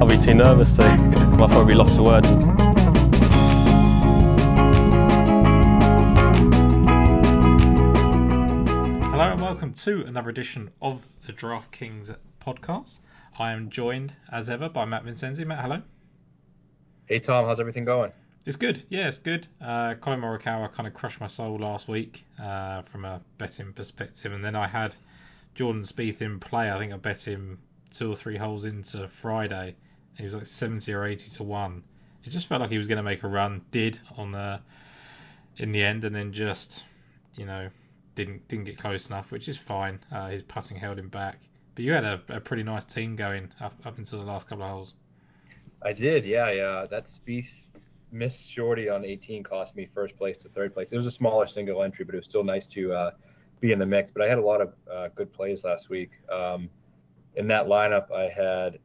I'll be too nervous to. I'll probably be lost for words. Hello and welcome to another edition of the DraftKings podcast. I am joined, as ever, by Matt Vincenzi. Matt, hello. Hey Tom, how's everything going? It's good. Yeah, it's good. Uh, Collin Morikawa kind of crushed my soul last week uh, from a betting perspective, and then I had Jordan Spieth in play. I think I bet him two or three holes into Friday. He was like seventy or eighty to one. It just felt like he was going to make a run. Did on the in the end, and then just you know didn't didn't get close enough, which is fine. Uh, his putting held him back. But you had a, a pretty nice team going up, up until the last couple of holes. I did, yeah, yeah. That Spieth miss shorty on 18 cost me first place to third place. It was a smaller single entry, but it was still nice to uh, be in the mix. But I had a lot of uh, good plays last week. Um, in that lineup, I had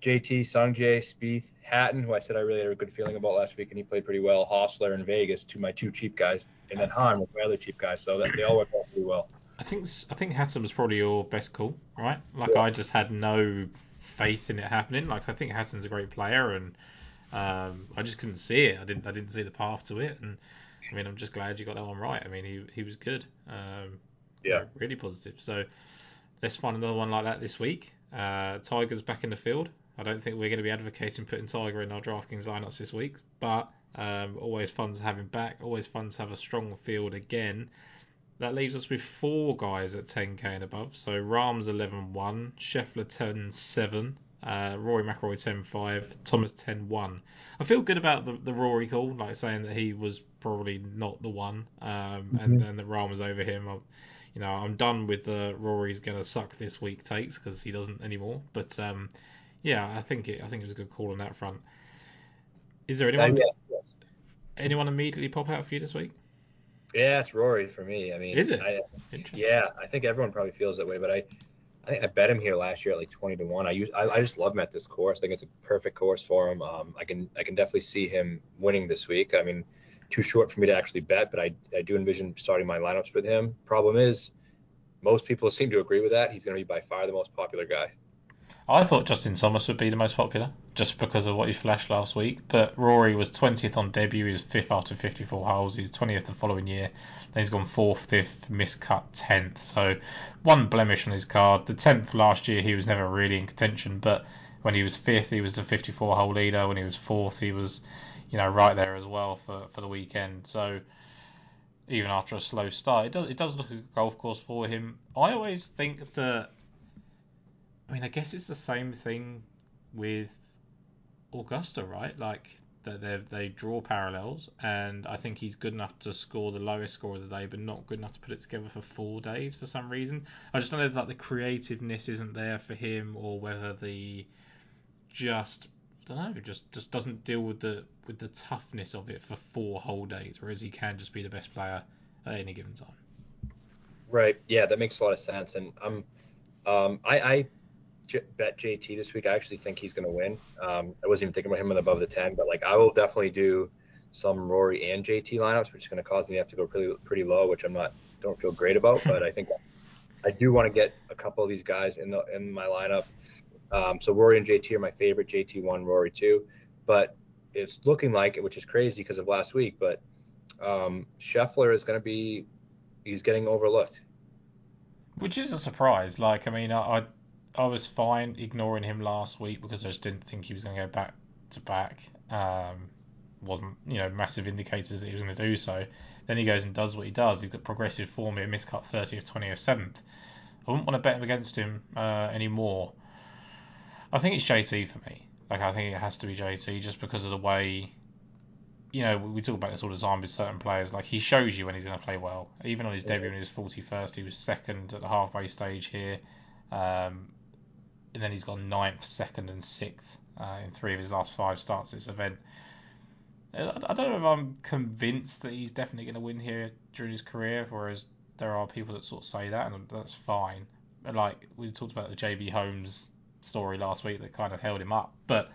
JT, Sungjae, Spieth, Hatton, who I said I really had a good feeling about last week, and he played pretty well. Hossler and Vegas, to my two cheap guys, and then Hahn with my other cheap guys. So that, they all worked out pretty well. I think I think Hatton was probably your best call, right? Like Yeah. I just had no faith in it happening. Like I think Hatton's a great player, and um, I just couldn't see it. I didn't I didn't see the path to it, and I mean I'm just glad you got that one right. I mean he he was good. Um, Yeah. really positive. So let's find another one like that this week. Uh, Tiger's back in the field. I don't think we're going to be advocating putting Tiger in our DraftKings lineups this week, but um, always fun to have him back. Always fun to have a strong field again. That leaves us with four guys at 10k and above. So Rahm's 11-1, Scheffler 10-7, uh, Rory McIlroy 10-5, Thomas 10-1. I feel good about the, the Rory call, like saying that he was probably not the one, um, and then that Rahm was over him. I'm, you know, I'm done with the Rory's gonna suck this week takes because he doesn't anymore. But um, yeah, I think it. I think it was a good call on that front. Is there Uh, anyone yeah. anyone immediately pop out for you this week? yeah, it's Rory for me. I mean, Is it? I, Yeah, I think everyone probably feels that way, but I, I think I bet him here last year at like twenty to one. I use, I, I just love him at this course. I think it's a perfect course for him. Um, I can, I can definitely see him winning this week. I mean, too short for me to actually bet, but I, I do envision starting my lineups with him. Problem is, most people seem to agree with that. He's going to be by far the most popular guy. I thought Justin Thomas would be the most popular just because of what he flashed last week. But Rory was 20th on debut. He was fifth after 54 holes. He was 20th the following year. Then he's gone fourth, fifth, miscut 10th. So one blemish on his card. The 10th last year, he was never really in contention. But when he was fifth, he was the 54 hole leader. When he was fourth, he was, you know, right there as well for, for the weekend. So even after a slow start, it does it does look a golf course for him. I always think that I mean, I guess it's the same thing with Augusta, right? Like that they they draw parallels, and I think he's good enough to score the lowest score of the day, but not good enough to put it together for four days for some reason. I just don't know if like the creativeness isn't there for him, or whether the just don't know, just just doesn't deal with the with the toughness of it for four whole days, whereas he can just be the best player at any given time. Right. Yeah, that makes a lot of sense. And I'm, um, I, I j- bet JT this week. I actually think he's going to win. Um, I wasn't even thinking about him in above the 10, but like I will definitely do some Rory and JT lineups, which is going to cause me to have to go pretty, pretty low, which I'm not, don't feel great about, but I think I do want to get a couple of these guys in the, in my lineup. Um, so Rory and JT are my favorite. JT one, Rory two, but it's looking like it, which is crazy because of last week, but um, Scheffler is going to be, he's getting overlooked. Which is a surprise. Like, I mean, I, I I was fine ignoring him last week because I just didn't think he was going to go back to back. Um, wasn't you know massive indicators that he was going to do so. Then he goes and does what he does. He's got progressive form here, miscut 30th, 20th, 7th. I wouldn't want to bet him against him uh, anymore. I think it's JT for me. Like I think it has to be JT just because of the way. You know, we talk about this all the time with certain players. Like he shows you when he's going to play well. Even on his debut, when he was 41st, he was second at the halfway stage here. Um, and then he's gone ninth, second, and sixth uh, in three of his last five starts this event. I I don't know if I'm convinced that he's definitely going to win here during his career, whereas there are people that sort of say that, and that's fine. And like we talked about the JB Holmes story last week that kind of held him up, but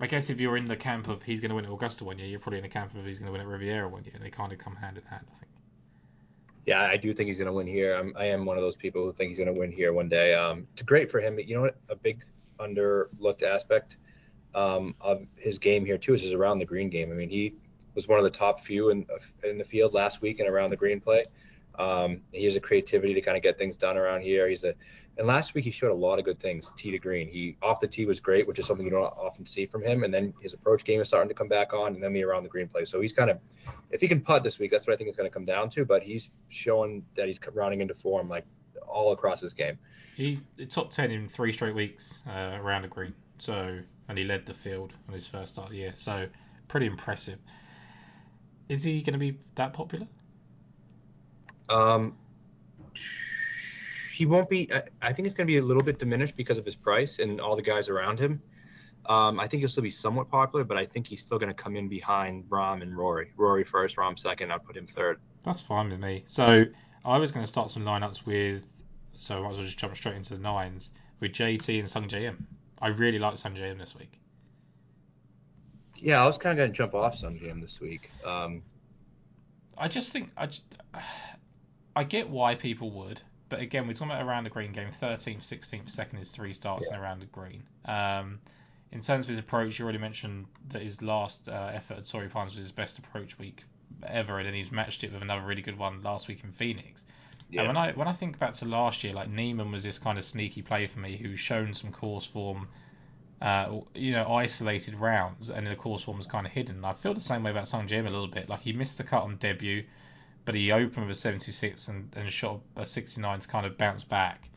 I guess if you're in the camp of he's going to win at Augusta one year, you're probably in the camp of he's going to win at Riviera one year. They kind of come hand in hand, I think. yeah, I do think he's going to win here. I'm, I am one of those people who think he's going to win here one day. Um, it's great for him. You know what? A big underlooked aspect um, of his game here too is his around the green game. I mean, he was one of the top few in in the field last week and around the green play. Um, he has a creativity to kind of get things done around here. He's a and last week he showed a lot of good things. Tee to green, he off the tee was great, which is something you don't often see from him. And then his approach game is starting to come back on, and then the around the green play. So he's kind of, if he can putt this week, that's what I think it's going to come down to. But he's showing that he's rounding into form like all across his game. He's top ten in three straight weeks uh, around the green. So and he led the field on his first start of the year. So pretty impressive. Is he going to be that popular? Um, he won't be. I, think it's going to be a little bit diminished because of his price and all the guys around him. Um, I think he'll still be somewhat popular, but I think he's still going to come in behind Rahm and Rory. Rory first, Rahm second. I'd put him third. That's fine with me. So I was going to start some lineups with. So I might as well just jump straight into the nines with JT and Sungjae Im. I really like Sungjae Im this week. Yeah, I was kind of going to jump off Sungjae Im this week. Um, I just think I, just, I get why people would. But again, we're talking about around the green game. 13th, 16th, second is three starts yeah. and around the green. Um, in terms of his approach, you already mentioned that his last uh, effort at Torrey Pines was his best approach week ever, and then he's matched it with another really good one last week in Phoenix. Yeah. And when I when I think back to last year, like Niemann was this kind of sneaky play for me, who's shown some course form, uh, you know, isolated rounds, and the course form was kind of hidden. I feel the same way about Sungjae Im a little bit. Like he missed the cut on debut but he opened with a 76 and, and shot a 69 to kind of bounce back.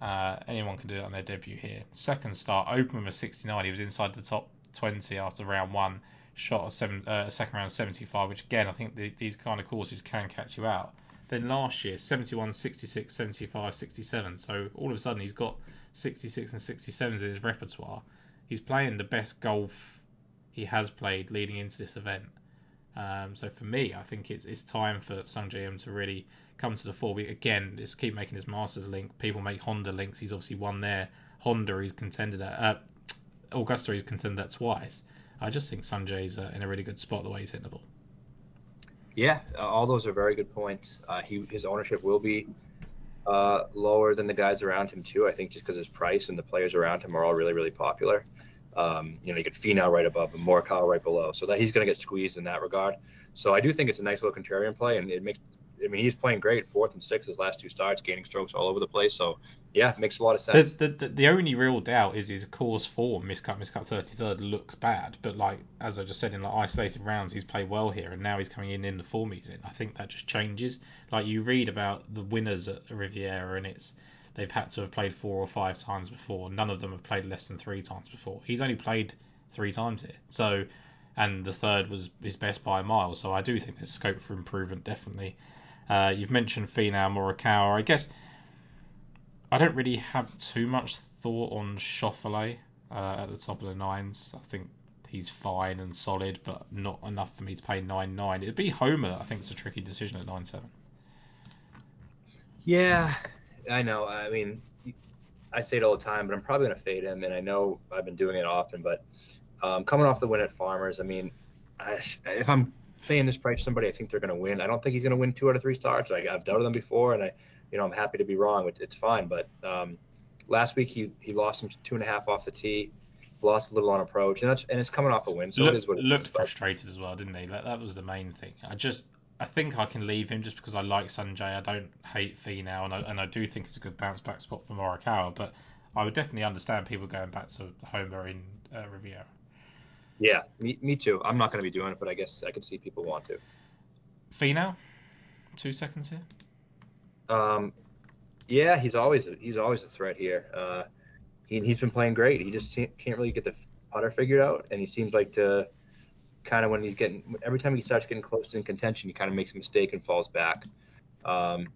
Uh, anyone can do it on their debut here. Second start, opened with a 69. He was inside the top 20 after round one. Shot a, seven, uh, second round 75, which again, I think the, these kind of courses can catch you out. Then last year, 71, 66, 75, 67. So all of a sudden, he's got 66 and 67s in his repertoire. He's playing the best golf he has played leading into this event. Um, so for me, I think it's it's time for Sungjae Im to really come to the fore. We, again, just keep making his Masters link. People make Honda links. He's obviously won there. Honda, he's contended at. Uh, Augusta, he's contended at twice. I just think Sungjae's uh, in a really good spot the way he's hitting the ball. Yeah, all those are very good points. Uh, he his ownership will be uh, lower than the guys around him too. I think just because his price and the players around him are all really really popular. Um, you know, you get Finau right above him, Morikawa right below, so that he's going to get squeezed in that regard. So I do think it's a nice little contrarian play, and it makes. I mean, he's playing great, fourth and sixth his last two starts, gaining strokes all over the place. So yeah, makes a lot of sense. The, the, the only real doubt is his course form, miscut, miscut, thirty third looks bad, but like as I just said in like isolated rounds, he's played well here, and now he's coming in in the form he's in. I think that just changes. Like you read about the winners at Riviera, and it's they've had to have played four or five times before. None of them have played less than three times before. He's only played three times here. So, and the third was his best by a mile. So I do think there's scope for improvement, definitely. Uh, you've mentioned Finau Morikawa. I guess I don't really have too much thought on Schauffele uh, at the top of the nines. I think he's fine and solid, but not enough for me to pay nine nine. It'd be Homa. I think it's a tricky decision at nine seven. Yeah, I know. I mean, I say it all the time, but I'm probably going to fade him, and I know I've been doing it often. But um, coming off the win at Farmers, I mean, I, if I'm paying this price to somebody, I think they're going to win. I don't think he's going to win two out of three starts. Like I, have doubted them before, and I, you know, I'm happy to be wrong. It, it's fine. But um, last week he he lost some two and a half off the tee, lost a little on approach, and that's and it's coming off a win. So Look, it is what it looked is, frustrated as well, didn't he? That, that was the main thing. I just I think I can leave him just because I like Sungjae. I don't hate Finau, and I, and I do think it's a good bounce back spot for Morikawa. But I would definitely understand people going back to Homa in uh, Riviera. Yeah, me, me too. I'm not going to be doing it, but I guess I can see people want to. Finau, two seconds here. Um, yeah, he's always a, he's always a threat here. Uh, he, he's been playing great. He just can't really get the putter figured out, and he seems like to kind of when he's getting every time he starts getting close to in contention, he kind of makes a mistake and falls back. Um,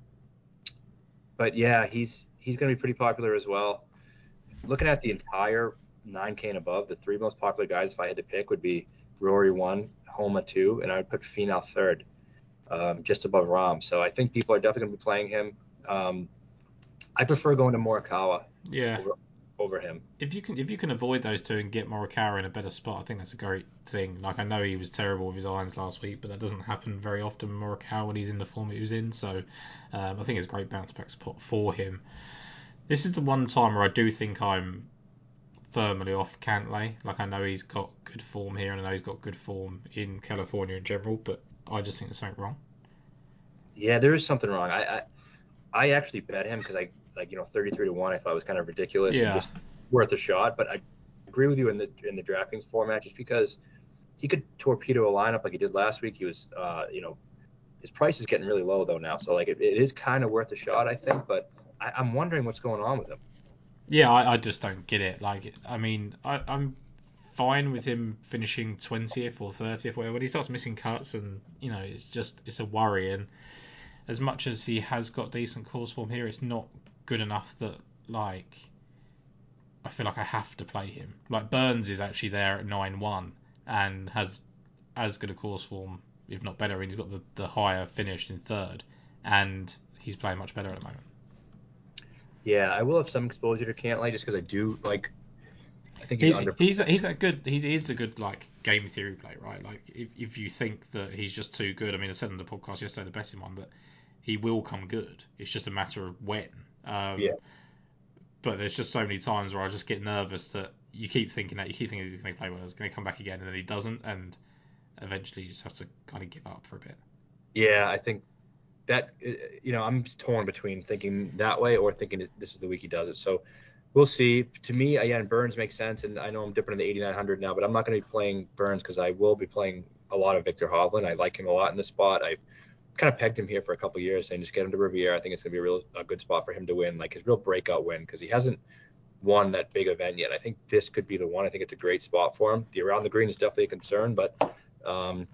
but yeah, he's he's going to be pretty popular as well. Looking at the entire 9K and above, the three most popular guys, if I had to pick, would be Rory one, Homa two, and I would put Finau third, um, just above Rahm. So I think people are definitely going to be playing him. Um, I prefer going to Morikawa. Yeah. Over, over him. If you can if you can avoid those two and get Morikawa in a better spot, I think that's a great thing. Like I know he was terrible with his irons last week, but that doesn't happen very often. Morikawa when he's in the form he was in, so um, I think it's a great bounce back spot for him. This is the one time where I do think I'm firmly off Cantlay. Like I know he's got good form here, and I know he's got good form in California in general, but I just think there's something wrong. Yeah, there is something wrong. I I, I actually bet him because I like you know 33 to one. I thought it was kind of ridiculous Yeah. and just worth a shot. But I agree with you in the in the DraftKings format, just because he could torpedo a lineup like he did last week. He was, uh, you know, his price is getting really low though now, so like it, it is kind of worth a shot, I think. But I, I'm wondering what's going on with him. Yeah, I, I just don't get it. Like, I mean, I, I'm fine with him finishing twentieth or thirtieth, whatever. When he starts missing cuts, and you know, it's just it's a worry. And as much as he has got decent course form here, it's not good enough that like I feel like I have to play him. Like Burns is actually there at nine one and has as good a course form, if not better, and he's got the, the higher finish in third, and he's playing much better at the moment. Yeah, I will have some exposure to Cantlay just because I do like. I think he's He, under. he's a, he's a good he's he's a good like game theory play, right? Like if, if you think that he's just too good, I mean, I said on the podcast yesterday, the betting one, that he will come good. It's just a matter of when. Um, Yeah. But there's just so many times where I just get nervous that you keep thinking that you keep thinking he's going to play well, he's going to come back again, and then he doesn't, and eventually you just have to kind of give up for a bit. Yeah, I think that uh, you know I'm torn between thinking that way or thinking this is the week he does it. So we'll see. To me, again, Burns makes sense, and I know I'm dipping in the 8900 now, but I'm not going to be playing Burns because I will be playing a lot of Viktor Hovland. I like him a lot in this spot. I've kind of pegged him here for a couple years, saying just get him to Riviera. I think it's to be a real a good spot for him to win, like his real breakout win, because he hasn't won that big event yet. I think this could be the one. I think it's a great spot for him. The around the green is definitely a concern, but um,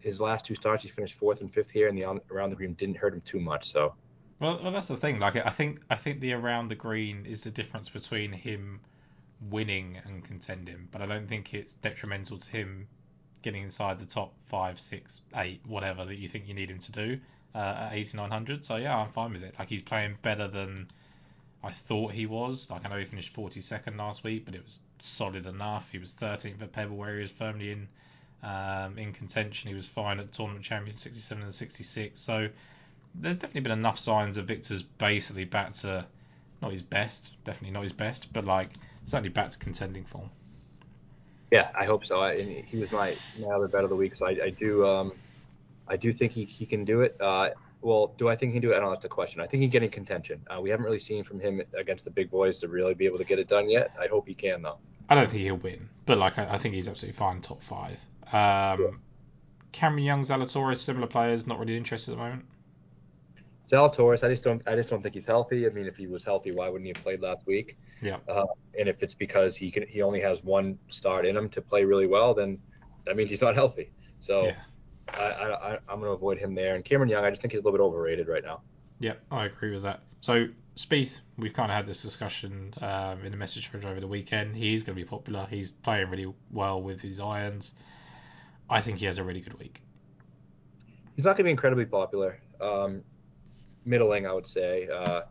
his last two starts, he finished fourth and fifth here, and the on, around the green didn't hurt him too much. So Well, well, that's the thing. Like, I think I think the around the green is the difference between him winning and contending, but I don't think it's detrimental to him getting inside the top five, six, eight, whatever that you think you need him to do uh, at 8900. So yeah, I'm fine with it. Like he's playing better than I thought he was. Like I know he finished 42nd last week, but it was solid enough. He was 13th at Pebble where he was firmly in um, in contention. He was fine at tournament champion 67 and 66. So there's definitely been enough signs that Viktor's basically back to not his best, definitely not his best, but like certainly back to contending form. Yeah, I hope so. I, and he was my my other bet of the week, so I, I do um, I do think he, he can do it. Uh, well, do I think he can do it? I don't know. That's the question. I think he can get in contention. Uh, we haven't really seen from him against the big boys to really be able to get it done yet. I hope he can though. I don't think he'll win, but like I, I think he's absolutely fine top five. Um, Yeah. Cameron Young, Zalatoris, similar players, not really interested at the moment. Zalatoris, I just don't I just don't think he's healthy. I mean, if he was healthy, why wouldn't he have played last week? Yeah. Uh, and if it's because he can he only has one start in him to play really well, then that means he's not healthy. So Yeah. I, I, I'm going to avoid him there. And Cameron Young, I just think he's a little bit overrated right now. Yeah, I agree with that. So Spieth, we've kind of had this discussion um, in a message thread over the weekend. He's going to be popular. He's playing really well with his irons. I think he has a really good week. He's not going to be incredibly popular. Um, middling, I would say. Uh,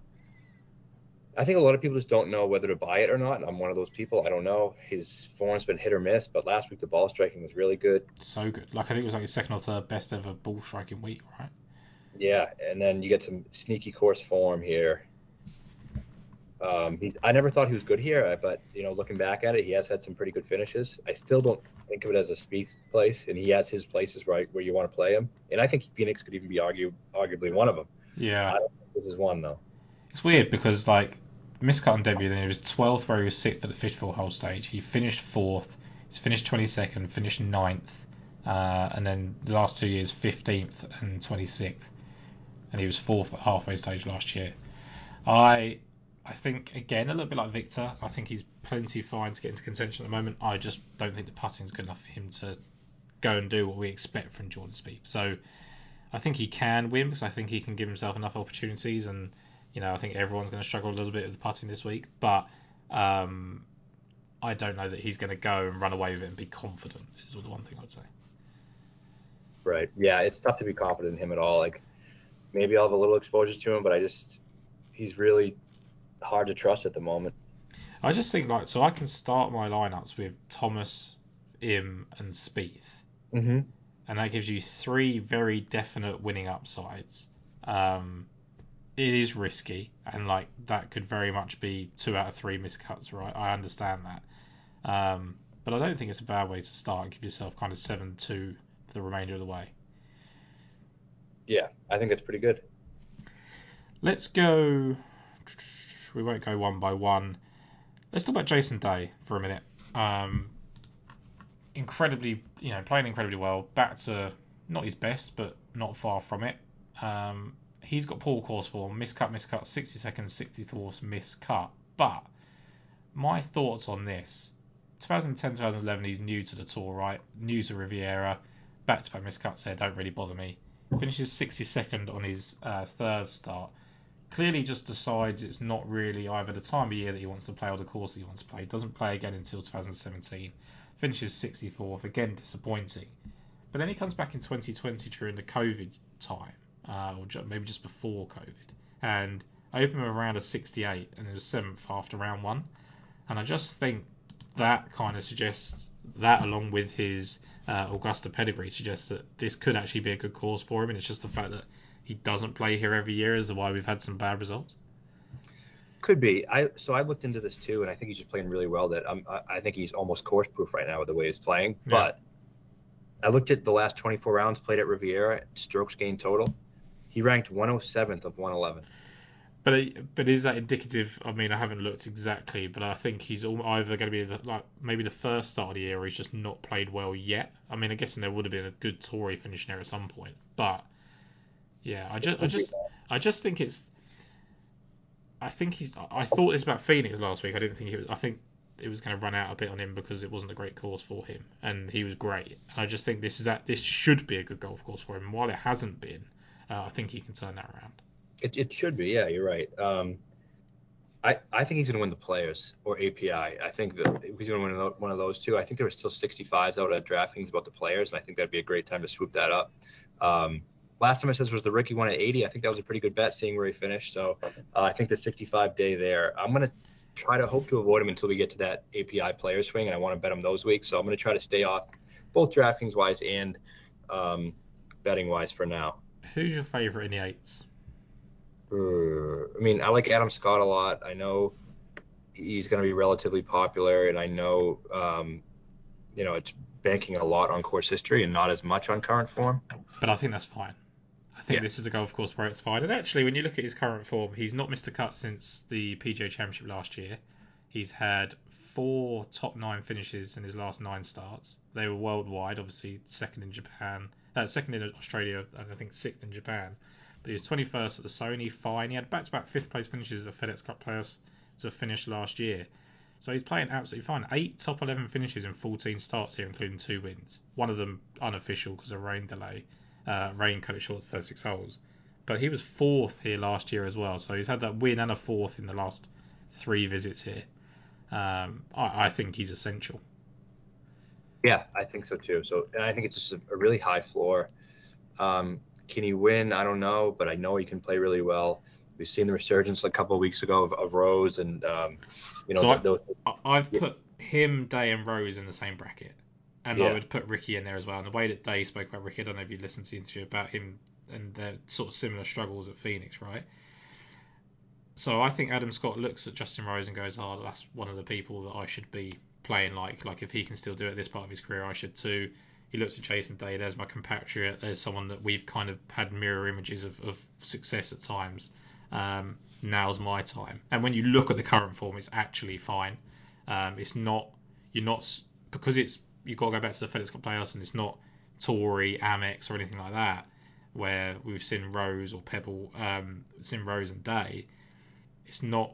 I think a lot of people just don't know whether to buy it or not. I'm one of those people. I don't know. His form's been hit or miss, but last week the ball striking was really good. So good. Like I think it was like his second or third best ever ball striking week, right? Yeah, and then you get some sneaky course form here. Um, he's. I never thought he was good here, but you know, looking back at it, he has had some pretty good finishes. I still don't think of it as a Spieth place, and he has his places right where you want to play him. And I think Phoenix could even be argue, arguably one of them. Yeah. I don't think this is one though. It's weird because like miscut on debut, then he was twelfth where he was sixth at the 54 hole stage. He finished fourth. He's finished twenty second, finished ninth, uh, and then the last two years fifteenth and twenty sixth, and he was fourth at halfway stage last year. I I think again a little bit like Viktor. I think he's plenty fine to get into contention at the moment. I just don't think the putting's good enough for him to go and do what we expect from Jordan Spieth. So I think he can win because I think he can give himself enough opportunities and you know, I think everyone's going to struggle a little bit with the putting this week, but um, I don't know that he's going to go and run away with it and be confident. Is the one thing I'd say. Right. Yeah, it's tough to be confident in him at all. Like maybe I'll have a little exposure to him, but I just he's really hard to trust at the moment. I just think like so I can start my lineups with Thomas, Im, and Spieth, Mm-hmm. And that gives you three very definite winning upsides. Um, it is risky, and like that could very much be two out of three miscuts, right? I understand that, um, but I don't think it's a bad way to start and give yourself kind of seven two for the remainder of the way. Yeah, I think that's pretty good. Let's go. We won't go one by one. Let's talk about Jason Day for a minute. Um, incredibly, you know, playing incredibly well. Back to not his best, but not far from it. Um, he's got poor course form, miscut, miscut, 60 seconds, 64th, miscut. But my thoughts on this 2010, 2011, he's new to the tour, right? New to Riviera. Back to back miscuts there don't really bother me. Finishes 62nd on his uh, third start. Clearly, just decides it's not really either the time of year that he wants to play or the course he wants to play. Doesn't play again until 2017. Finishes 64th, again disappointing. But then he comes back in 2020 during the COVID time, uh, or maybe just before COVID, and opened with around a 68 and it was seventh after round one. And I just think that kind of suggests that, along with his uh, Augusta pedigree, suggests that this could actually be a good course for him. And it's just the fact that he doesn't play here every year is why we've had some bad results. Could be. I so I looked into this too, and I think he's just playing really well. That I'm, I I think he's almost course proof right now with the way he's playing. Yeah. But I looked at the last 24 rounds played at Riviera, strokes gained total. He ranked 107th of 111. But but is that indicative? I mean, I haven't looked exactly, but I think he's either going to be the, like maybe the first start of the year, or he's just not played well yet. I mean, I'm guessing there would have been a good Torrey finishing there at some point, but yeah, I just I just I just think it's. I think he's. I thought this about Phoenix last week. I didn't think it was. I think it was going to run out a bit on him because it wasn't a great course for him, and he was great. I just think this is that this should be a good golf course for him. And while it hasn't been, uh, I think he can turn that around. It, it should be. Yeah, you're right. Um, I I think he's going to win the Players or API. I think that he's going to win one of those two. I think there were still 65s out at DraftKings about the Players, and I think that'd be a great time to swoop that up. Um, last time I said was the rookie one at 80. I think that was a pretty good bet, seeing where he finished. So uh, I think the 65 day there. I'm going to try to hope to avoid him until we get to that API player swing, and I want to bet him those weeks. So I'm going to try to stay off both DraftKings wise and um, betting wise for now. Who's your favourite in the eights? Uh, I mean, I like Adam Scott a lot. I know he's going to be relatively popular, and I know, um, you know, it's banking a lot on course history and not as much on current form. But I think that's fine. I think Yeah. this is a golf course where it's fine. And actually, when you look at his current form, he's not missed a cut since the PGA Championship last year. He's had four top nine finishes in his last nine starts. They were worldwide, obviously second in Japan, uh, second in Australia, and I think sixth in Japan. But he was 21st at the Sony. Fine. He had back-to-back fifth place finishes at the FedEx Cup Playoffs to finish last year. So he's playing absolutely fine. Eight top 11 finishes in 14 starts here, including two wins. One of them unofficial because of rain delay. Uh, rain cut it short to 36 holes. But he was fourth here last year as well. So he's had that win and a fourth in the last three visits here. Um, I, I think he's essential. Yeah, I think so too. So, and I think it's just a, a really high floor. Um, can he win? I don't know, but I know he can play really well. We've seen the resurgence a couple of weeks ago of, of Rose, and um, you know, So I- those, I've put him, Day, and Rose in the same bracket. And I would put Ricky in there as well. And the way that they spoke about Ricky, I don't know if you listened to the interview about him and their sort of similar struggles at Phoenix, right? So I think Adam Scott looks at Justin Rose and goes, "Oh, that's one of the people that I should be playing like. Like if he can still do it this part of his career, I should too." He looks at Jason Day. There's my compatriot. There's someone that we've kind of had mirror images of, of success at times. Um, now's my time. And when you look at the current form, it's actually fine. Um, it's not. You're not because it's you've got to go back to the FedEx Cup playoffs, and it's not Torrey, Amex, or anything like that, where we've seen Rose or Pebble, um, seen Rose and Day. It's not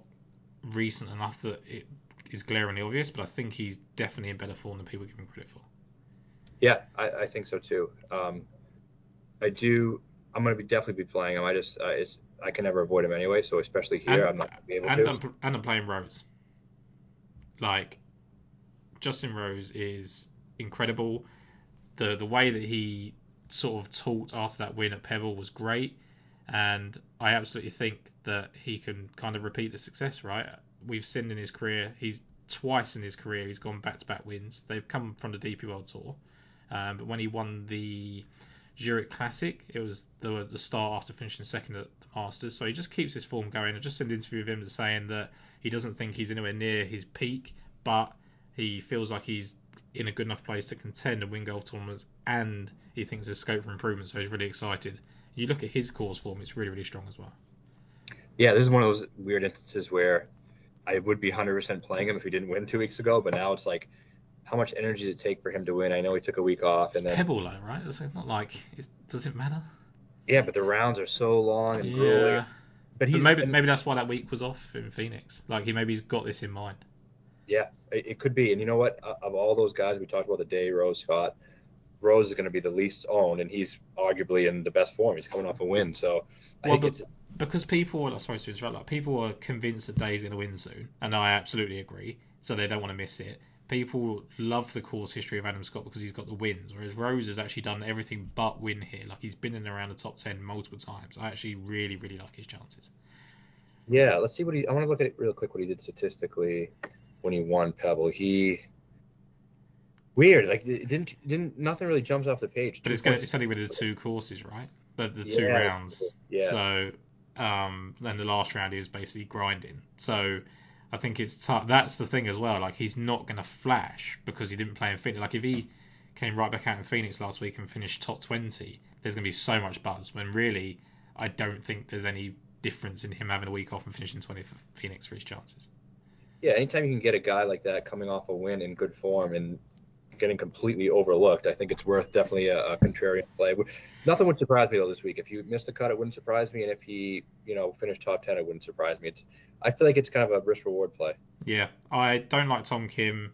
recent enough that it is glaringly obvious, but I think he's definitely in better form than people give him credit for. yeah, I, I think so too. Um, I do. I'm going to be definitely be playing him. I just, uh, it's, I can never avoid him anyway. So especially here, And- I'm not going to be able and to. I'm, and I'm playing Rose. Like Justin Rose is incredible. The the way that he sort of talked after that win at Pebble was great. and I absolutely think that he can kind of repeat the success. Right, we've seen in his career, he's twice in his career he's gone back to back wins. They've come from the DP World Tour, um, but when he won the Zurich Classic, it was the the start after finishing second at the Masters. So he just keeps his form going. I just seen an interview with him saying that he doesn't think he's anywhere near his peak, but he feels like he's in a good enough place to contend and win golf tournaments, and he thinks there's scope for improvement. So he's really excited. You look at his course form; it's really, really strong as well. Yeah, this is one of those weird instances where I would be 100% playing him if he didn't win two weeks ago, but now it's like, how much energy does it take for him to win? I know he took a week off, and It's then Pebble, though, right? It's not like it does it matter. yeah, but the rounds are so long and grueling. Yeah, But he's but maybe and- maybe that's why that week was off in Phoenix. Like he maybe he's got this in mind. Yeah, it, it could be. And you know what? Of all those guys we talked about the day, Rose Scott, Rose is going to be the least owned, and he's arguably in the best form. He's coming off a win, so I Well, think it's because people are sorry to interrupt, like people are convinced that Day's going to win soon, and I absolutely agree. So they don't want to miss it. People love the course history of Adam Scott because he's got the wins, whereas Rose has actually done everything but win here. Like he's been in around the top ten multiple times. I actually really, really like his chances. yeah. Let's see what he. I want to look at it real quick. What he did statistically when he won Pebble. He weird. Like it didn't didn't nothing really jumps off the page. But it's going only with the two courses, right? But the two Yeah, rounds. Yeah. So um, then the last round he was basically grinding. So I think it's tough. That's the thing as well. Like he's not going to flash because he didn't play in Phoenix. Like if he came right back out in Phoenix last week and finished top twenty, there's going to be so much buzz. When really, I don't think there's any difference in him having a week off and finishing 20th for Phoenix for his chances. Yeah, anytime you can get a guy like that coming off a win in good form and getting completely overlooked, I think it's worth definitely a, a contrarian play. Nothing would surprise me though this week. If you missed a cut, it wouldn't surprise me, and if he, you know, finished top ten, it wouldn't surprise me. It's, I feel like it's kind of a risk reward play. Yeah, I don't like Tom Kim.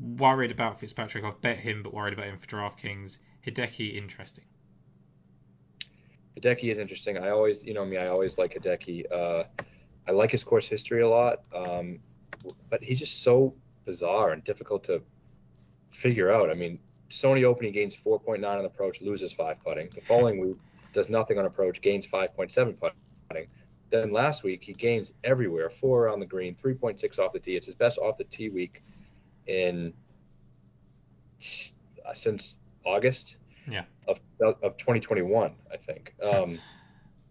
Worried about Fitzpatrick. I've bet him, but worried about him for DraftKings. Hideki, interesting. Hideki is interesting. I always, you know me, I always like Hideki. Uh, I like his course history a lot, um, but he's just so bizarre and difficult to figure out. I mean, Sony opening gains 4.9 on approach, loses five putting. The following week does nothing on approach, gains 5.7 putting. Then last week he gains everywhere, four on the green, 3.6 off the tee. It's his best off the tee week in uh, since August Yeah. of of 2021, I think. Um,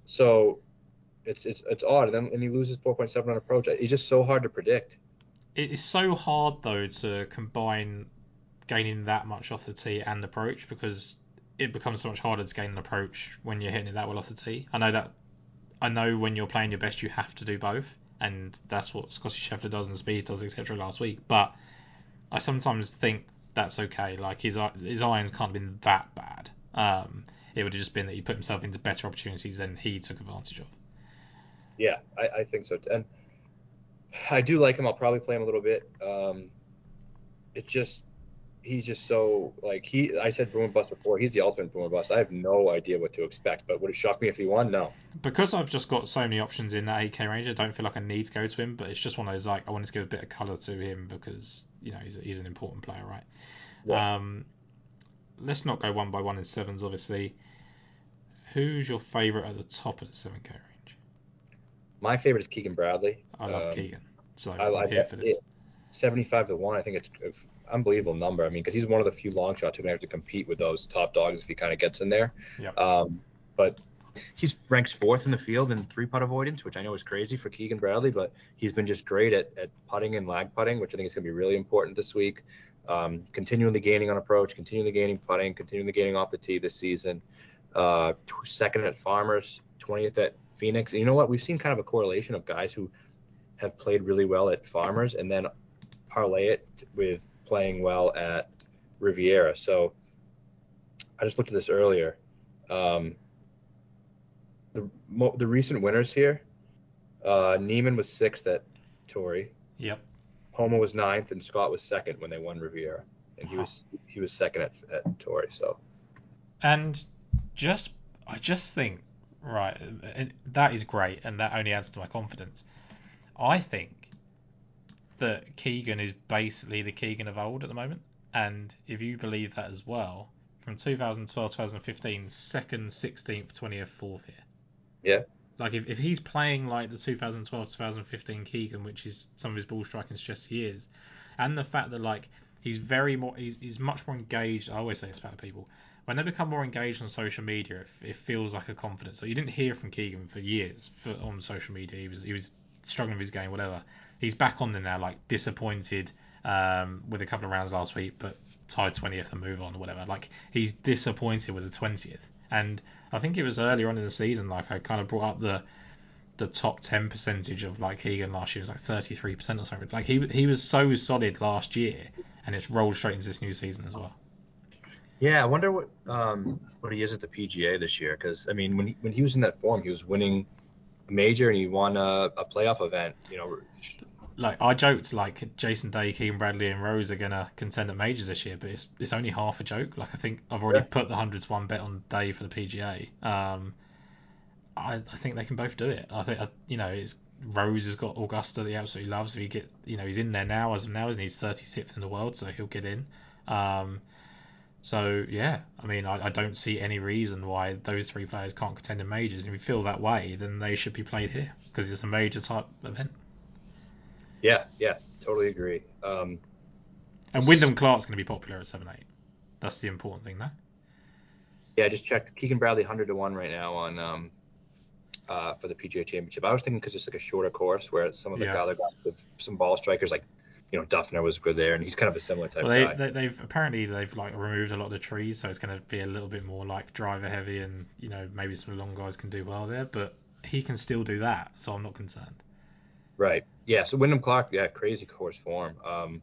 so it's it's it's odd, and then and he loses 4.7 on approach. It's just so hard to predict. It is so hard though to combine gaining that much off the tee and approach because it becomes so much harder to gain an approach when you're hitting it that well off the tee. I know that. I know when you're playing your best, you have to do both, and that's what Scotty Scheffler does and Spieth does, etc. Last week, but I sometimes think that's okay. Like his his irons can't have been that bad. Um, it would have just been that he put himself into better opportunities than he took advantage of. Yeah, I, I think so. And I do like him. I'll probably play him a little bit. Um, it just he's just so like he. I said boomer bust before. He's the ultimate boomer bust. I have no idea what to expect. But would it shock me if he won? No. because I've just got so many options in that 8k range, I don't feel like I need to go to him. But it's just one of those like I wanted to give a bit of colour to him because you know he's, he's an important player, right? Yeah. Um, let's not go one by one in sevens, obviously. Who's your favourite at the top of the 7k range? My favorite is Keegan Bradley. I love Um, Keegan, so I, I'm I here for this. it- 75 to 1 i think it's an unbelievable number i mean because he's one of the few long shots who can have to compete with those top dogs if he kind of gets in there Yep. um, but he's ranks fourth in the field in three putt avoidance which i know is crazy for keegan bradley but he's been just great at, at putting and lag putting which i think is going to be really important this week um, continually gaining on approach continually gaining putting continually gaining off the tee this season uh, t- second at farmers 20th at phoenix and you know what we've seen kind of a correlation of guys who have played really well at farmers and then parlay it with playing well at Riviera. So I just looked at this earlier. Um, the mo- the recent winners here, uh, Niemann was sixth at Torrey, Yep. Homa was ninth, and Scott was second when they won Riviera, and he was he was second at at Torrey. So And just, I just think, right, and that is great, and that only adds to my confidence. I think that Keegan is basically the Keegan of old at the moment, and if you believe that as well, from 2012 2015, second, 16th, 20th, fourth here. Yeah. Like if, if he's playing like the 2012 2015 Keegan, which is some of his ball striking suggests he is, and the fact that like he's very more he's, he's much more engaged. I always say this about people when they become more engaged on social media, it, it feels like a confidence. So you didn't hear from Keegan for years for, on social media. He was he was struggling with his game, whatever. He's back on there now, like disappointed um, with a couple of rounds last week, but tied twentieth and move on or whatever. Like he's disappointed with the twentieth, and I think it was earlier on in the season. Like I kind of brought up the the top ten percentage of like Keegan last year was like thirty three percent or something. Like he he was so solid last year, and it's rolled straight into this new season as well. Yeah, I wonder what um, what he is at the PGA this year. Because I mean, when he, when he was in that form, he was winning a major and he won a, a playoff event. You know, like I joked, like Jason Day, Keegan Bradley, and Rose are gonna contend at majors this year, but it's it's only half a joke. Like I think I've already yeah. put the hundreds one bet on Day for the PGA. Um, I, I think they can both do it. I think you know it's Rose has got Augusta that he absolutely loves. If he get you know he's in there now as of now, and he's thirty sixth in the world, so he'll get in. Um, so yeah, I mean, I, I, don't see any reason why those three players can't contend in majors. And if you feel that way, then they should be played here because it's a major type event. Yeah, yeah, totally agree. Um, and Wyndham Clark's going to be popular at seven eight. That's the important thing there. Yeah, I just checked Keegan Bradley hundred to one right now on um, uh, for the PGA Championship. I was thinking because it's like a shorter course, where some of the yeah. other guys with some ball strikers like you know Dufner was good there, and he's kind of a similar type. Well, they, guy. they, have apparently they've like removed a lot of the trees, so it's going to be a little bit more like driver heavy, and you know maybe some long guys can do well there, but he can still do that, so I'm not concerned. Right. Yeah. So Wyndham Clark, yeah, crazy course form. Um,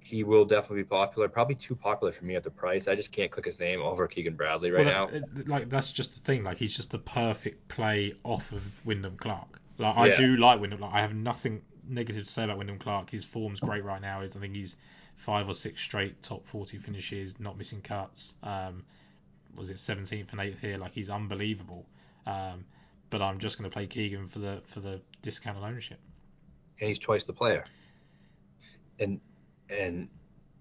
he will definitely be popular. Probably too popular for me at the price. I just can't click his name over Keegan Bradley right well, that, now. Like that's just the thing. Like he's just the perfect play off of Wyndham Clark. Like I do like Wyndham. Like I have nothing negative to say about Wyndham Clark. His form's great right now. I think he's five or six straight top 40 finishes, not missing cuts. Um, was it 17th and 8th here? Like he's unbelievable. Um, but I'm just going to play Keegan for the for the discounted ownership. And he's twice the player. And and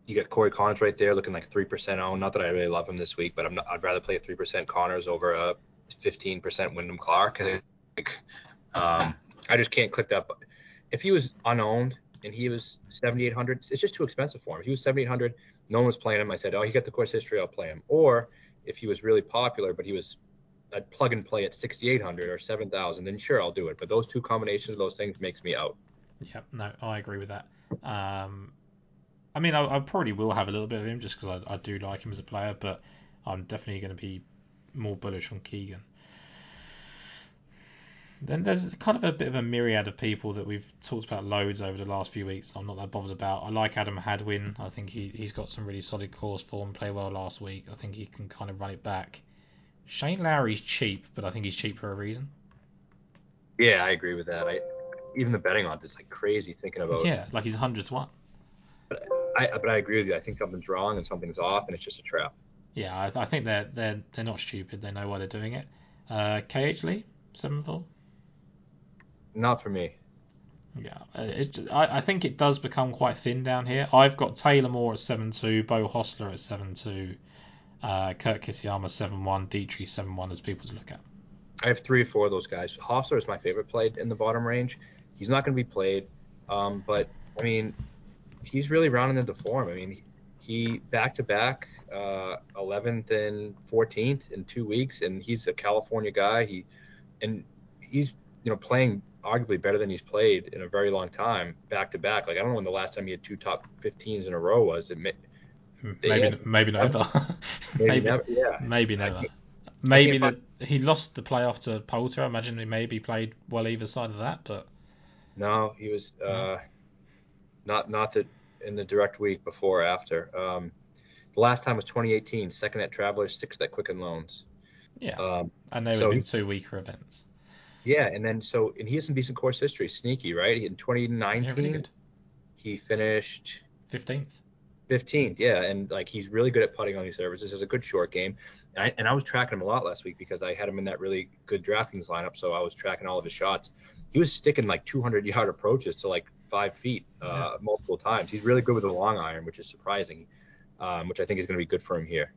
you got Corey Conners right there, looking like three percent owned. Not that I really love him this week, but I'm not, I'd rather play a three percent Conners over a 15% Wyndham Clark. Like, um, I just can't click that if he was unowned and he was 7,800, it's just too expensive for him. If he was 7,800, no one was playing him. I said, oh, he got the course history, I'll play him. Or if he was really popular, but he was I'd plug and play at 6,800 or 7,000, then sure, I'll do it. But those two combinations of those things makes me out. Yeah, no, I agree with that. Um, I mean, I, I, probably will have a little bit of him just because I, I do like him as a player, but I'm definitely going to be more bullish on Keegan. Then there's kind of a bit of a myriad of people that we've talked about loads over the last few weeks. I'm not that bothered about. I like Adam Hadwin. I think he he's got some really solid course form. Play well last week. I think he can kind of run it back. Shane Lowry's cheap, but I think he's cheap for a reason. Yeah, I agree with that. I even the betting odds is like crazy thinking about. Yeah, like he's hundred to one. But I but I agree with you. I think something's wrong and something's off, and it's just a trap. Yeah, I, I think they're they're they're not stupid. They know why they're doing it. Uh, KH Lee seven four. Not for me. Yeah, uh, it, I, I think it does become quite thin down here. I've got Taylor Moore at seven two, Beau Hossler at seven two, uh, Kurt Kitayama seven one, Detry seven one as people to look at. I have three or four of those guys. Hossler is my favorite play in the bottom range. He's not going to be played, um, but I mean, he's really rounding into form. I mean, he back to back, 11th and 14th in two weeks, and he's a California guy. He and he's you know playing arguably better than he's played in a very long time, back to back. Like I don't know when the last time he had two top 15s in a row was. It may, hmm, maybe had, maybe never. maybe, maybe, never. Yeah. Maybe never. Maybe that he lost the playoff to Poulter. I imagine he maybe played well either side of that, but no, he was uh, not not that in the direct week before or after. Um, the last time was 2018, second at Travelers, sixth at Quicken Loans. Yeah, um, and they so were two weaker events. Yeah, and then so and he has some decent course history. Sneaky, right? In 2019, yeah, he finished 15th. 15th, yeah, and like he's really good at putting on these surfaces. Has a good short game, and I, and I was tracking him a lot last week because I had him in that really good DraftKings lineup, so I was tracking all of his shots. He was sticking like 200 yard approaches to like five feet uh, yeah. multiple times. He's really good with the long iron, which is surprising, um, which I think is going to be good for him here.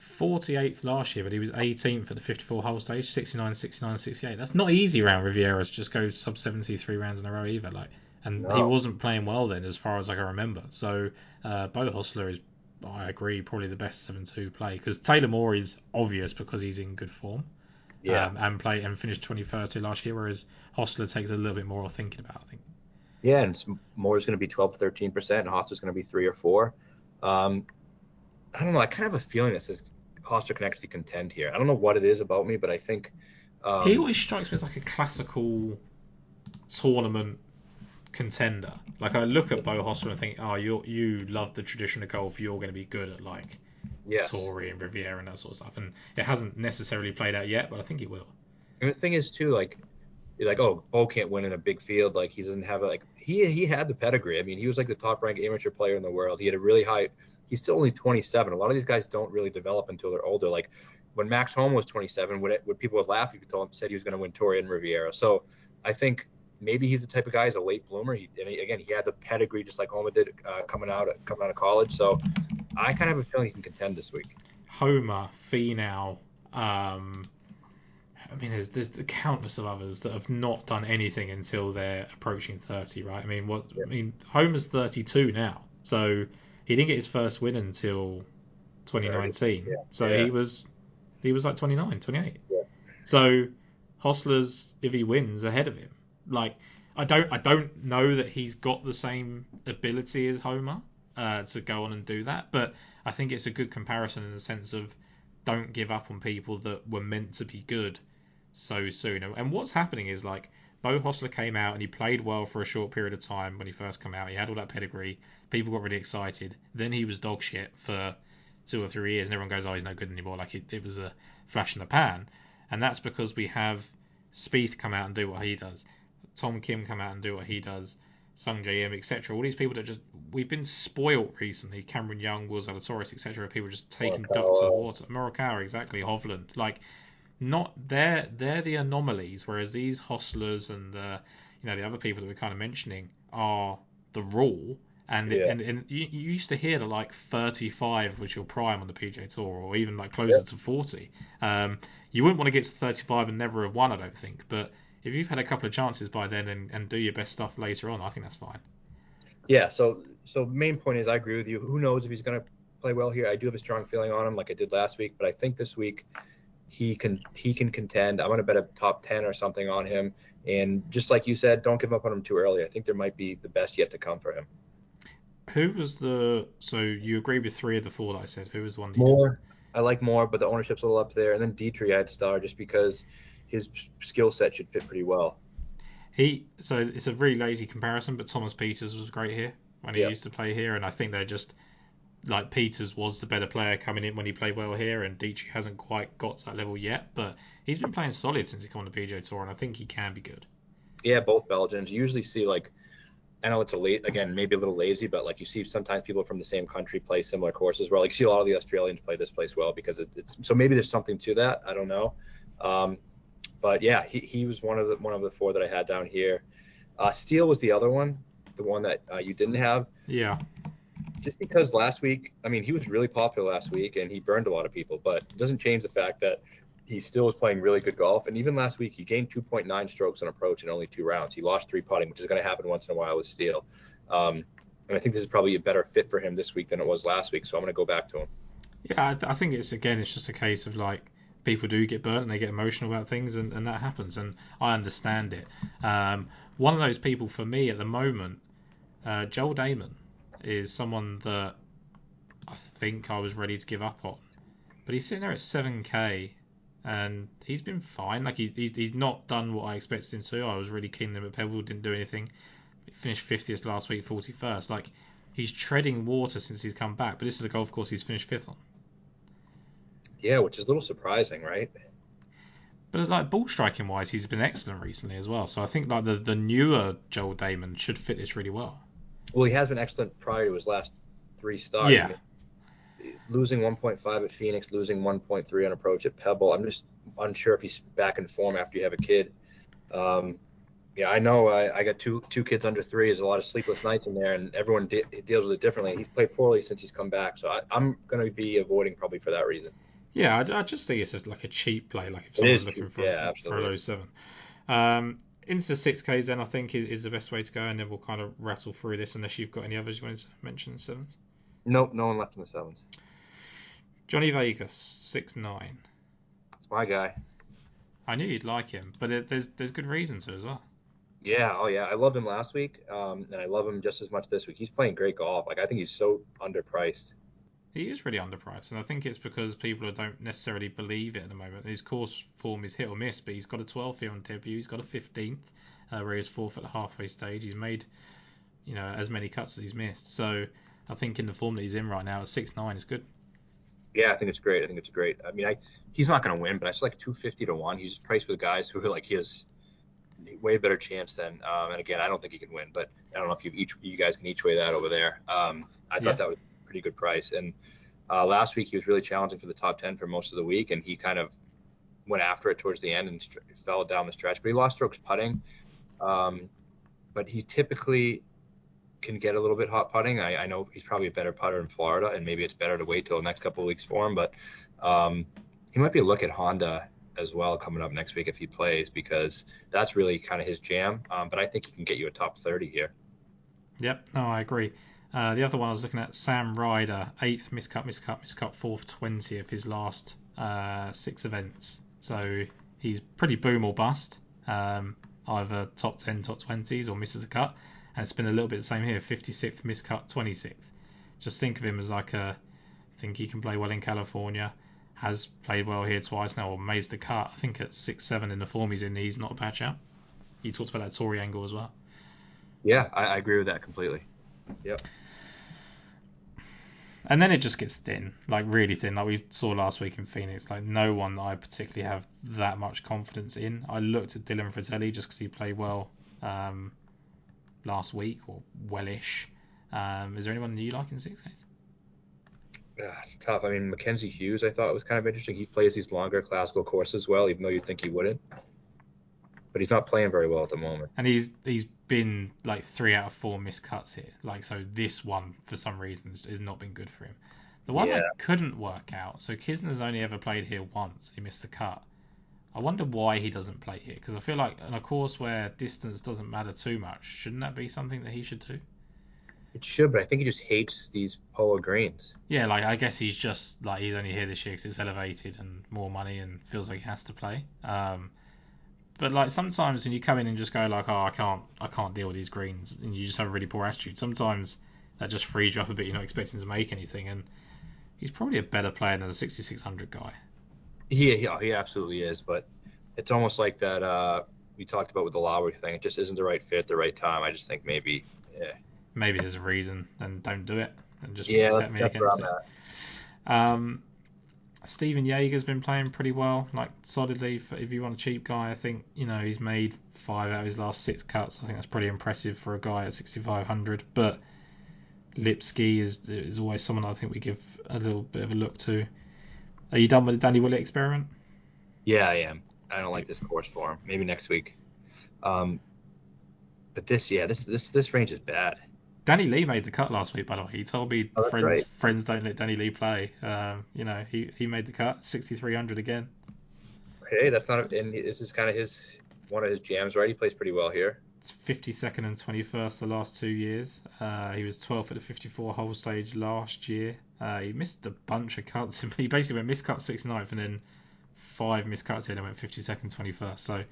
48th last year, but he was 18th at the 54 hole stage, 69, 69, 68. That's not easy around Riviera to just go sub 73 rounds in a row either. Like, and No. he wasn't playing well then, as far as I can remember. So, uh, Beau Hossler is, I agree, probably the best 7-2 play because Taylor Moore is obvious because he's in good form. Yeah, Um, and play and finished 21st last year, whereas Hossler takes a little bit more thinking about. I think. yeah, and Moore's going to be 12 13%, and Hossler's going to be three or four. Um, I don't know. I kind of have a feeling this is Hossler can actually contend here. I don't know what it is about me, but I think um, he always strikes me as like a classical tournament contender. Like I look at Beau Hossler and think, oh, you you love the tradition of golf. You're going to be good at like yes. Torrey and Riviera and that sort of stuff. And it hasn't necessarily played out yet, but I think it will. And the thing is too, like, you're like, oh, Bo can't win in a big field. Like he doesn't have a, like he he had the pedigree. I mean, he was like the top ranked amateur player in the world. He had a really high. He's still only 27. A lot of these guys don't really develop until they're older. Like when Max Homa was 27, would it, would people would laugh if you told him said he was going to win Torrey and Riviera. So I think maybe he's the type of guy. He's a late bloomer. He and he, again he had the pedigree just like Homa did uh, coming out coming out of college. So I kind of have a feeling he can contend this week. Homa, Finau, um, I mean, there's there's the countless of others that have not done anything until they're approaching 30, right? I mean, what? I mean, Homa's 32 now, so he didn't get his first win until 2019. Yeah. So Yeah. he was he was like 29, 28. Yeah. So Hossler's if he wins ahead of him. Like I don't I don't know that he's got the same ability as Homa uh, to go on and do that, but I think it's a good comparison in the sense of don't give up on people that were meant to be good so soon. And- And what's happening is like Beau Hossler came out and he played well for a short period of time when he first came out. He had all that pedigree. People got really excited. Then he was dog shit for two or three years, and everyone goes, "Oh, he's no good anymore." Like it, it was a flash in the pan, and that's because we have Spieth come out and do what he does, Tom Kim come out and do what he does, Sungjae Im, etc. All these people that just we've been spoilt recently. Cameron Young, Will Zalatoris, etc. People just taking ducks to the water. Morikawa, exactly. Hovland, like not they're they're the anomalies, whereas these Hosslers and the you know the other people that we're kind of mentioning are the rule. And, Yeah. and and you, you used to hear that like 35 was your prime on the PGA Tour, or even like closer Yeah. to 40. Um, you wouldn't want to get to 35 and never have won, I don't think. But if you've had a couple of chances by then and, and do your best stuff later on, I think that's fine. Yeah, so so main point is I agree with you. Who knows if he's going to play well here? I do have a strong feeling on him, like I did last week, but I think this week he can he can contend. I'm going to bet a top ten or something on him. And just like you said, don't give up on him too early. I think there might be the best yet to come for him. Who was the so you agree with three of the four that I said? Who was the one that Moore, I like more, but the ownership's a little up there. And then Detry I'd star just because his skill set should fit pretty well. He so it's a really lazy comparison, but Thomas Pieters was great here when he Yeah. used to play here, and I think they're just like Pieters was the better player coming in when he played well here, and Detry hasn't quite got to that level yet, but he's been playing solid since he came on the PGA Tour, and I think he can be good. Yeah, both Belgians. You usually see like I know it's a late again, maybe a little lazy, but like you see sometimes people from the same country play similar courses. Where like you see a lot of the Australians play this place well because it, it's so maybe there's something to that. I don't know, um, but yeah, he, he was one of the one of the four that I had down here. Uh, Steele was the other one, the one that uh, you didn't have, Yeah, just because last week. I mean, he was really popular last week and he burned a lot of people, but it doesn't change the fact that he still was playing really good golf. And even last week, he gained 2.9 strokes on approach in only two rounds. He lost three putting, which is going to happen once in a while with Steele. Um, and I think this is probably a better fit for him this week than it was last week. So I'm going to go back to him. yeah. I, th- I think it's again, it's just a case of like people do get burnt and they get emotional about things, and, and that happens, and I understand it. Um, one of those people for me at the moment, uh, Joel Dahmen, is someone that I think I was ready to give up on, but he's sitting there at seven k. And he's been fine. Like he's, he's he's not done what I expected him to. I was really keen on him at Pebble. Didn't do anything. He finished 50th last week, 41st. Like he's treading water since he's come back. But this is a golf course he's finished fifth on. Yeah, which is a little surprising, right? But like ball striking wise, he's been excellent recently as well. So I think like the, the newer Joel Dahmen should fit this really well. Well, he has been excellent prior to his last three starts. Yeah. I mean, losing 1.5 at Phoenix, losing 1.3 on approach at Pebble. I'm just unsure if he's back in form after you have a kid. Um, yeah, I know. I, I got two two kids under three. There's a lot of sleepless nights in there, and everyone de- deals with it differently. He's played poorly since he's come back, so I, I'm going to be avoiding probably for that reason. Yeah, I, I just think it's like a cheap play. Like if someone's looking for, yeah, for a low seven. Um, into the six Ks then I think is, is the best way to go, and then we'll kind of rattle through this unless you've got any others you wanted to mention in sevens. Nope, no one left in the sevens. Johnny Vegas six nine. That's my guy. I knew you'd like him, but it, there's there's good reason to as well. Yeah, oh yeah, I loved him last week, um, and I love him just as much this week. He's playing great golf. Like I think he's so underpriced. He is really underpriced, and I think it's because people don't necessarily believe it at the moment. His course form is hit or miss, but he's got a 12th here on debut. He's got a 15th, uh, where he's fourth at the halfway stage. He's made, you know, as many cuts as he's missed. So I think in the form that he's in right now at six nine is good. Yeah, I think it's great. I think it's great. I mean, I he's not going to win, but I still like 250 to one. He's priced with guys who are like he has way better chance than. Um, and again, I don't think he can win, but I don't know if you each you guys can each weigh that over there. Um, I thought Yeah. that was a pretty good price. And uh, last week he was really challenging for the top 10 for most of the week, and he kind of went after it towards the end and fell down the stretch. But he lost strokes putting. Um, but he typically can get a little bit hot putting. I, I know he's probably a better putter in Florida, and maybe it's better to wait till the next couple of weeks for him. But um, he might be a look at Honda as well coming up next week if he plays because that's really kind of his jam. Um, but I think he can get you a top 30 here. Yep, no, I agree. Uh, the other one I was looking at, Sam Ryder, eighth, miscut, miscut, miscut, fourth, twentieth of his last uh, six events. So he's pretty boom or bust, um, either top ten, top twenties, or misses a cut. And it's been a little bit the same here, fifty sixth, miscut, twenty sixth. Just think of him as like a, think he can play well in California. Has played well here twice now, or made the cut. I think at six seven in the form he's in, he's not a bad shout. You talked about that Tory angle as well. Yeah, I, I agree with that completely. And then it just gets thin, like really thin, like we saw last week in Phoenix. Like no one that I particularly have that much confidence in. I looked at Dylan Frittelli just because he played well um, last week or wellish. Um, is there anyone you like in six games? Yeah, it's tough. I mean, Mackenzie Hughes, I thought was kind of interesting. He plays these longer classical courses well, even though you'd think he wouldn't. But he's not playing very well at the moment. And he's he's been like three out of four miscuts here. Like so, this one for some reason has not been good for him. The one Yeah. that couldn't work out. So Kisner's only ever played here once. He missed the cut. I wonder why he doesn't play here because I feel like on a course where distance doesn't matter too much, shouldn't that be something that he should do? It should, but I think he just hates these poa greens. Yeah, like I guess he's just like he's only here this year because it's elevated and more money and feels like he has to play. Um, but like sometimes when you come in and just go like, oh, I can't, I can't deal with these greens, and you just have a really poor attitude. Sometimes that just frees you up a bit. You're not expecting to make anything, and he's probably a better player than the 6600 guy. He, he, he absolutely is, but it's almost like that uh, we talked about with the Lowry thing. It just isn't the right fit, the right time. I just think maybe, yeah, Maybe there's a reason, then don't do it, and just yeah set me against it. Um, Stephan Jaeger's been playing pretty well, like solidly. For, if you want a cheap guy, I think you know he's made five out of his last six cuts. I think that's pretty impressive for a guy at 6,500. But Lipsky is is always someone I think we give a little bit of a look to. Are you done with the Danny Willett experiment? Yeah, I am. I don't like this course for him. Maybe next week. Um, but this, yeah, this this this range is bad. Danny Lee made the cut last week, by the way. He told me Oh, friends right. friends don't let Danny Lee play. Um, you know, he, he made the cut, 6,300 again. Hey, that's not, and this is kind of his one of his jams, right? He plays pretty well here. It's 52nd and 21st the last two years. Uh, he was 12th at the 54 hole stage last year. Uh, he missed a bunch of cuts. He basically went miscut 69th and then five miscuts here and went 52nd, 21st. So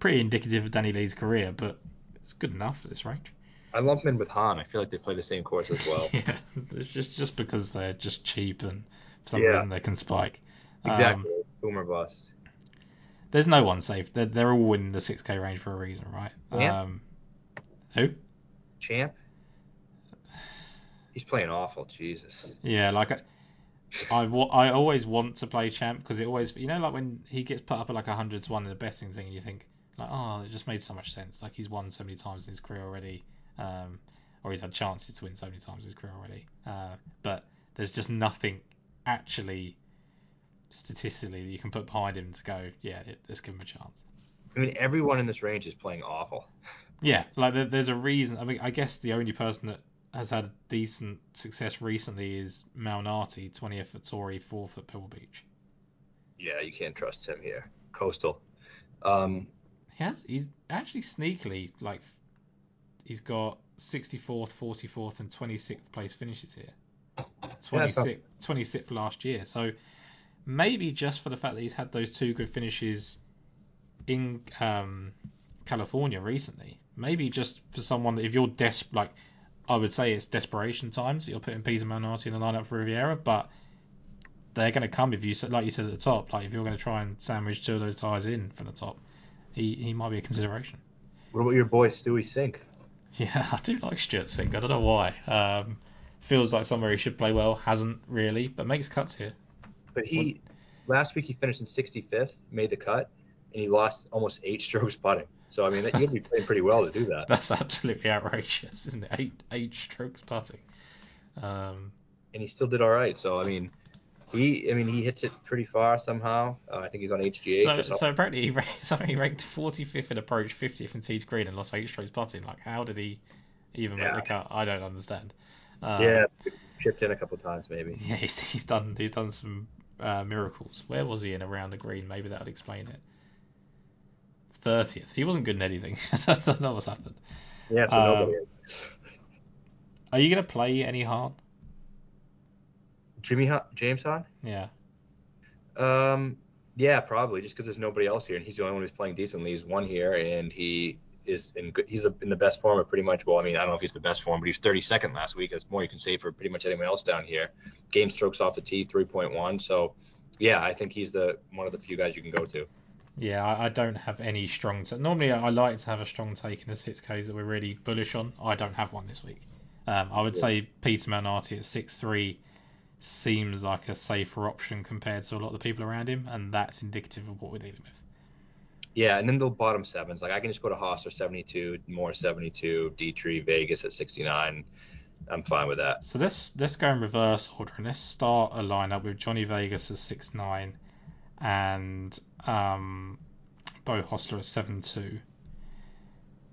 pretty indicative of Danny Lee's career, but it's good enough at this range. I lump in with Hahn. I feel like they play the same course as well. yeah, it's just just because they're just cheap and for some Yeah. reason they can spike. Um, exactly. Boomer bust. there's no one safe. They're, they're all in the 6k range for a reason, right? Yeah. Um, who? Champ. He's playing awful. Jesus. Yeah, like I, I, I always want to play champ because it always, you know, like when he gets put up at like a hundred to one in the betting thing, and you think like, oh, it just made so much sense. Like he's won so many times in his career already, um, or he's had chances to win so many times in his career already. Uh, but there's just nothing actually statistically that you can put behind him to go, yeah, it, let's give him a chance. I mean, everyone in this range is playing awful. Yeah, like there, there's a reason. I mean, I guess the only person that has had decent success recently is Malnati, 20th at Torrey, 4th at Pebble Beach. yeah, you can't trust him here. Coastal. Um, He has. He's actually sneakily like. He's got 64th, 44th, and 26th place finishes here. Yeah, it's not- 26th, 26th last year. So maybe just for the fact that he's had those two good finishes in um, California recently, maybe just for someone that if you're des like, I would say it's desperation times. that You're putting Peter Malnati in the lineup for Riviera, but they're going to come if you like you said at the top. Like if you're going to try and sandwich two of those tires in from the top, he he might be a consideration. what about your boy Stewie Cink? Yeah, I do like Stewart Cink. I don't know why. Um, feels like somewhere he should play well. Hasn't really, but makes cuts here. But he last week he finished in 65th, made the cut, and he lost almost eight strokes putting. So I mean, you to be playing pretty well to do that. That's absolutely outrageous, isn't it? Eight eight strokes putting. Um, And he still did all right. So I mean, he I mean he hits it pretty far somehow. Uh, I think he's on HGH. so so apparently he ranked, he ranked 45th in approach, 50th in tees green, and lost eight strokes putting. Like how did he even make the cut? I don't understand. Um, yeah, it's chipped in a couple times maybe. Yeah, he's, he's done he's done some uh, miracles. Where was he in around the green? Maybe that would explain it. Thirtieth. He wasn't good in anything. I don't know what's happened. Yeah, Um. Are you gonna play any hard? Jimmy Ho- James Hahn? Yeah. Um, yeah, probably just because there's nobody else here, and he's the only one who's playing decently. He's one here, and he is in good. He's in the best form of pretty much. Well, I mean, I don't know if he's the best form, but he's 32nd last week. That's more you can say for pretty much anyone else down here. Game strokes off the tee, 3.1. So, yeah, I think he's the one of the few guys you can go to. Yeah, I, don't have any strong. T- Normally, I like to have a strong take in the six Ks that we're really bullish on. I don't have one this week. Um, I would Yeah. say Peter Malnati at six three seems like a safer option compared to a lot of the people around him, and that's indicative of what we're dealing with. Yeah, and then the bottom sevens. Like I can just go to Hossler 72, Moore 72, Detry, Vegas at 69. I'm fine with that. So let's let's go in reverse order and let's start a lineup with Johnny Vegas at six nine, and um, Beau Hossler at seven two.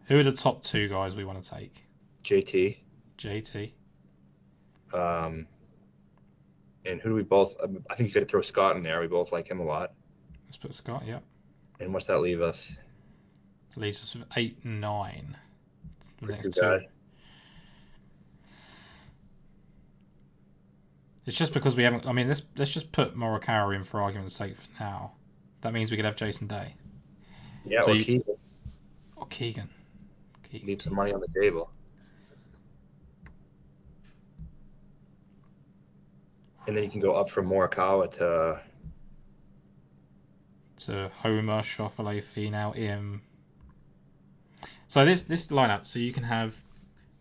Who are the top two guys we want to take? JT. JT. Um, and who do we both? I think you could throw Scott in there. We both like him a lot. Let's put Scott. Yeah. And what's that leave us? Leaves us with eight and nine. The next two guys. It's just because we haven't. I mean, let's let's just put Morikawa in for argument's sake for now. That means we could have Jason Day Yeah, So or you- Keegan. or Keegan. Keegan. Leave some money on the table. And then you can go up from Morikawa to to Homa, Schauffele, Finau, Im. So this this lineup, so you can have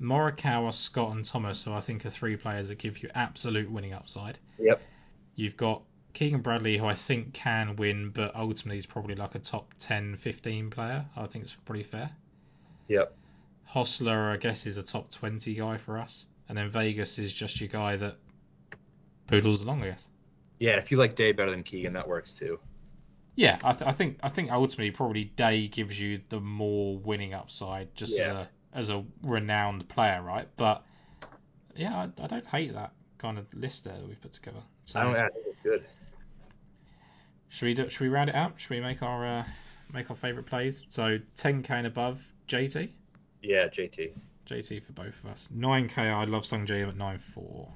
Morikawa, Scott, and Thomas, who I think are three players that give you absolute winning upside. Yep. You've got Keegan Bradley, who I think can win, but ultimately is probably like a top 10, 15 player. I think it's pretty fair. Yep. Hossler, I guess, is a top 20 guy for us. And then Vegas is just your guy that poodles along, I guess. Yeah, if you like Day better than Keegan, that works too. Yeah, I, th- I think I think ultimately probably Day gives you the more winning upside just as a as a renowned player, right? But yeah, I, I don't hate that kind of list there that we've put together. So I don't it's good. should we do, should we round it out? Should we make our uh, make our favourite plays? So 10k and above, JT, Yeah, JT. JT for both of us. 9k, I love Sung Jae at 9.4.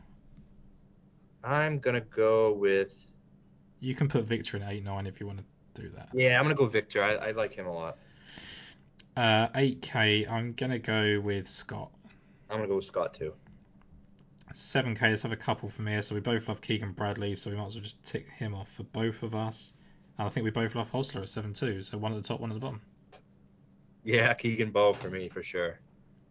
I'm gonna go with You can put Viktor in eight nine if you want to do that. yeah, I'm gonna go Viktor. I, I like him a lot. Uh, 8k, I'm gonna go with Scott. I'm gonna go with Scott too. 7k, let's have a couple from here. So we both love Keegan Bradley, so we might as well just tick him off for both of us. And I think we both love Hossler at 7.2, so one at the top, one at the bottom. Yeah, Keegan Beau for me for sure.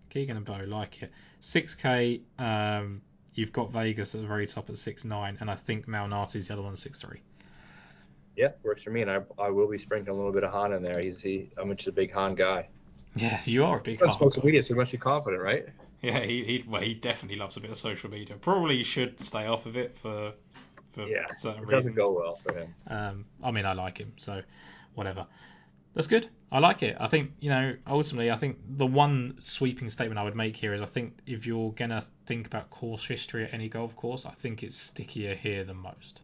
Keegan and Beau like it. 6k, um, you've got Vegas at the very top at six nine, and I think Malnati's the other one at 6.3. Yeah, works for me, and I, I will be sprinkling a little bit of Hahn in there. He's he I'm just a big Hahn guy. Yeah, you are a big On Hart social guy. media, so you must confident, right? Yeah, he, he well, he definitely loves a bit of social media. Probably should stay off of it for for Yeah, certain It reasons. doesn't go well for him. Um, I mean, I like him, so whatever. That's good. I like it. I think you know. Ultimately, I think the one sweeping statement I would make here is I think if you're gonna think about course history at any golf course, I think it's stickier here than most.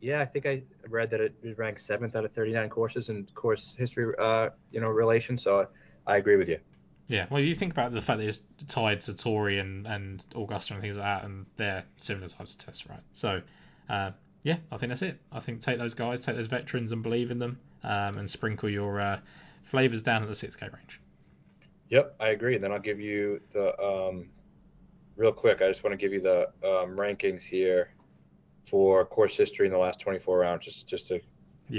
yeah, I think I read that it ranked seventh out of 39 courses in course history, uh, you know, relation. So I agree with you. Yeah, well, you think about the fact that it's tied to Torrey and, and Augusta and things like that, and they're similar types of tests, right? So, uh, yeah, I think that's it. I think take those guys, take those veterans, and believe in them, um, and sprinkle your uh, flavors down at the 6K range. Yep, I agree. And then I'll give you the um, real quick. I just want to give you the um, rankings here for course history in the last 24 rounds, just just to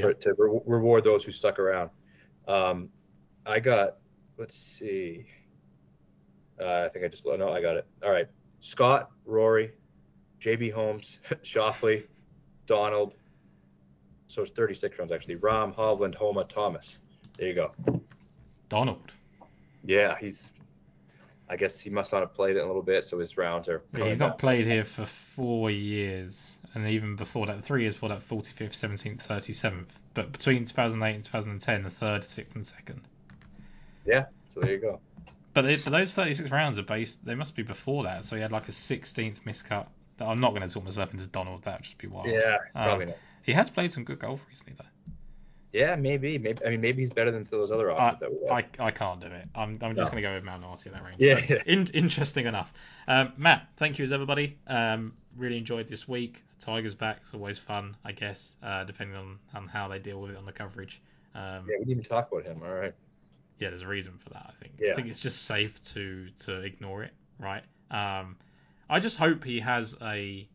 for, to re- reward those who stuck around. Um, I got, let's see. Uh, I think I just no, I got it. All right, Scott, Rory, JB Holmes, Schauffele, Donald. So it's 36 rounds actually. Rahm, Hovland, Homa, Thomas. There you go. Donald. Yeah, he's. I guess he must not have played it a little bit, so his rounds are. Yeah, he's not played here for four years, and even before that, three years before that, 45th, 17th, 37th. But between 2008 and 2010, the third, sixth, and second. Yeah, so there you go. But, they, but those 36 rounds are based. They must be before that. So he had like a 16th miscut. I'm not going to talk myself into Donald. That would just be wild. Yeah, probably Um, not. He has played some good golf recently, though. Yeah, maybe. Maybe. I mean, maybe he's better than some of those other options have. I, I can't do it. I'm, I'm just No. going to go with Malnati in that range. Yeah, yeah. In, interesting enough. Um, Matt, thank you as everybody. Um, really enjoyed this week. Tigers back. It's always fun, I guess, uh, depending on, on how they deal with it on the coverage. Um, yeah, we didn't even talk about him. All right. yeah, there's a reason for that. I think. Yeah. I think it's just safe to to ignore it, right? Um, I just hope he has a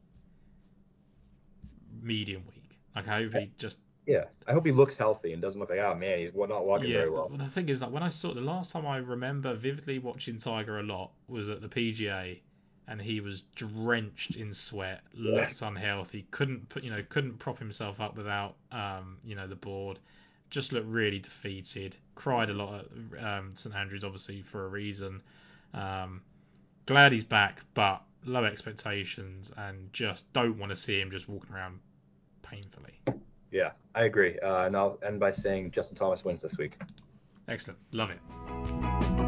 medium week. Like I hope he just Yeah, I hope he looks healthy and doesn't look like, oh man, he's not walking yeah. very well. The thing is, like when I saw the last time I remember vividly watching Tiger a lot was at the PGA, and he was drenched in sweat, looked Yes. unhealthy, couldn't put you know couldn't prop himself up without um you know the board. Just looked really defeated. Cried a lot at um, St Andrews, obviously for a reason. Um, glad he's back, but low expectations and just don't want to see him just walking around painfully. Yeah, I agree. Uh, and I'll end by saying Justin Thomas wins this week. Excellent, love it.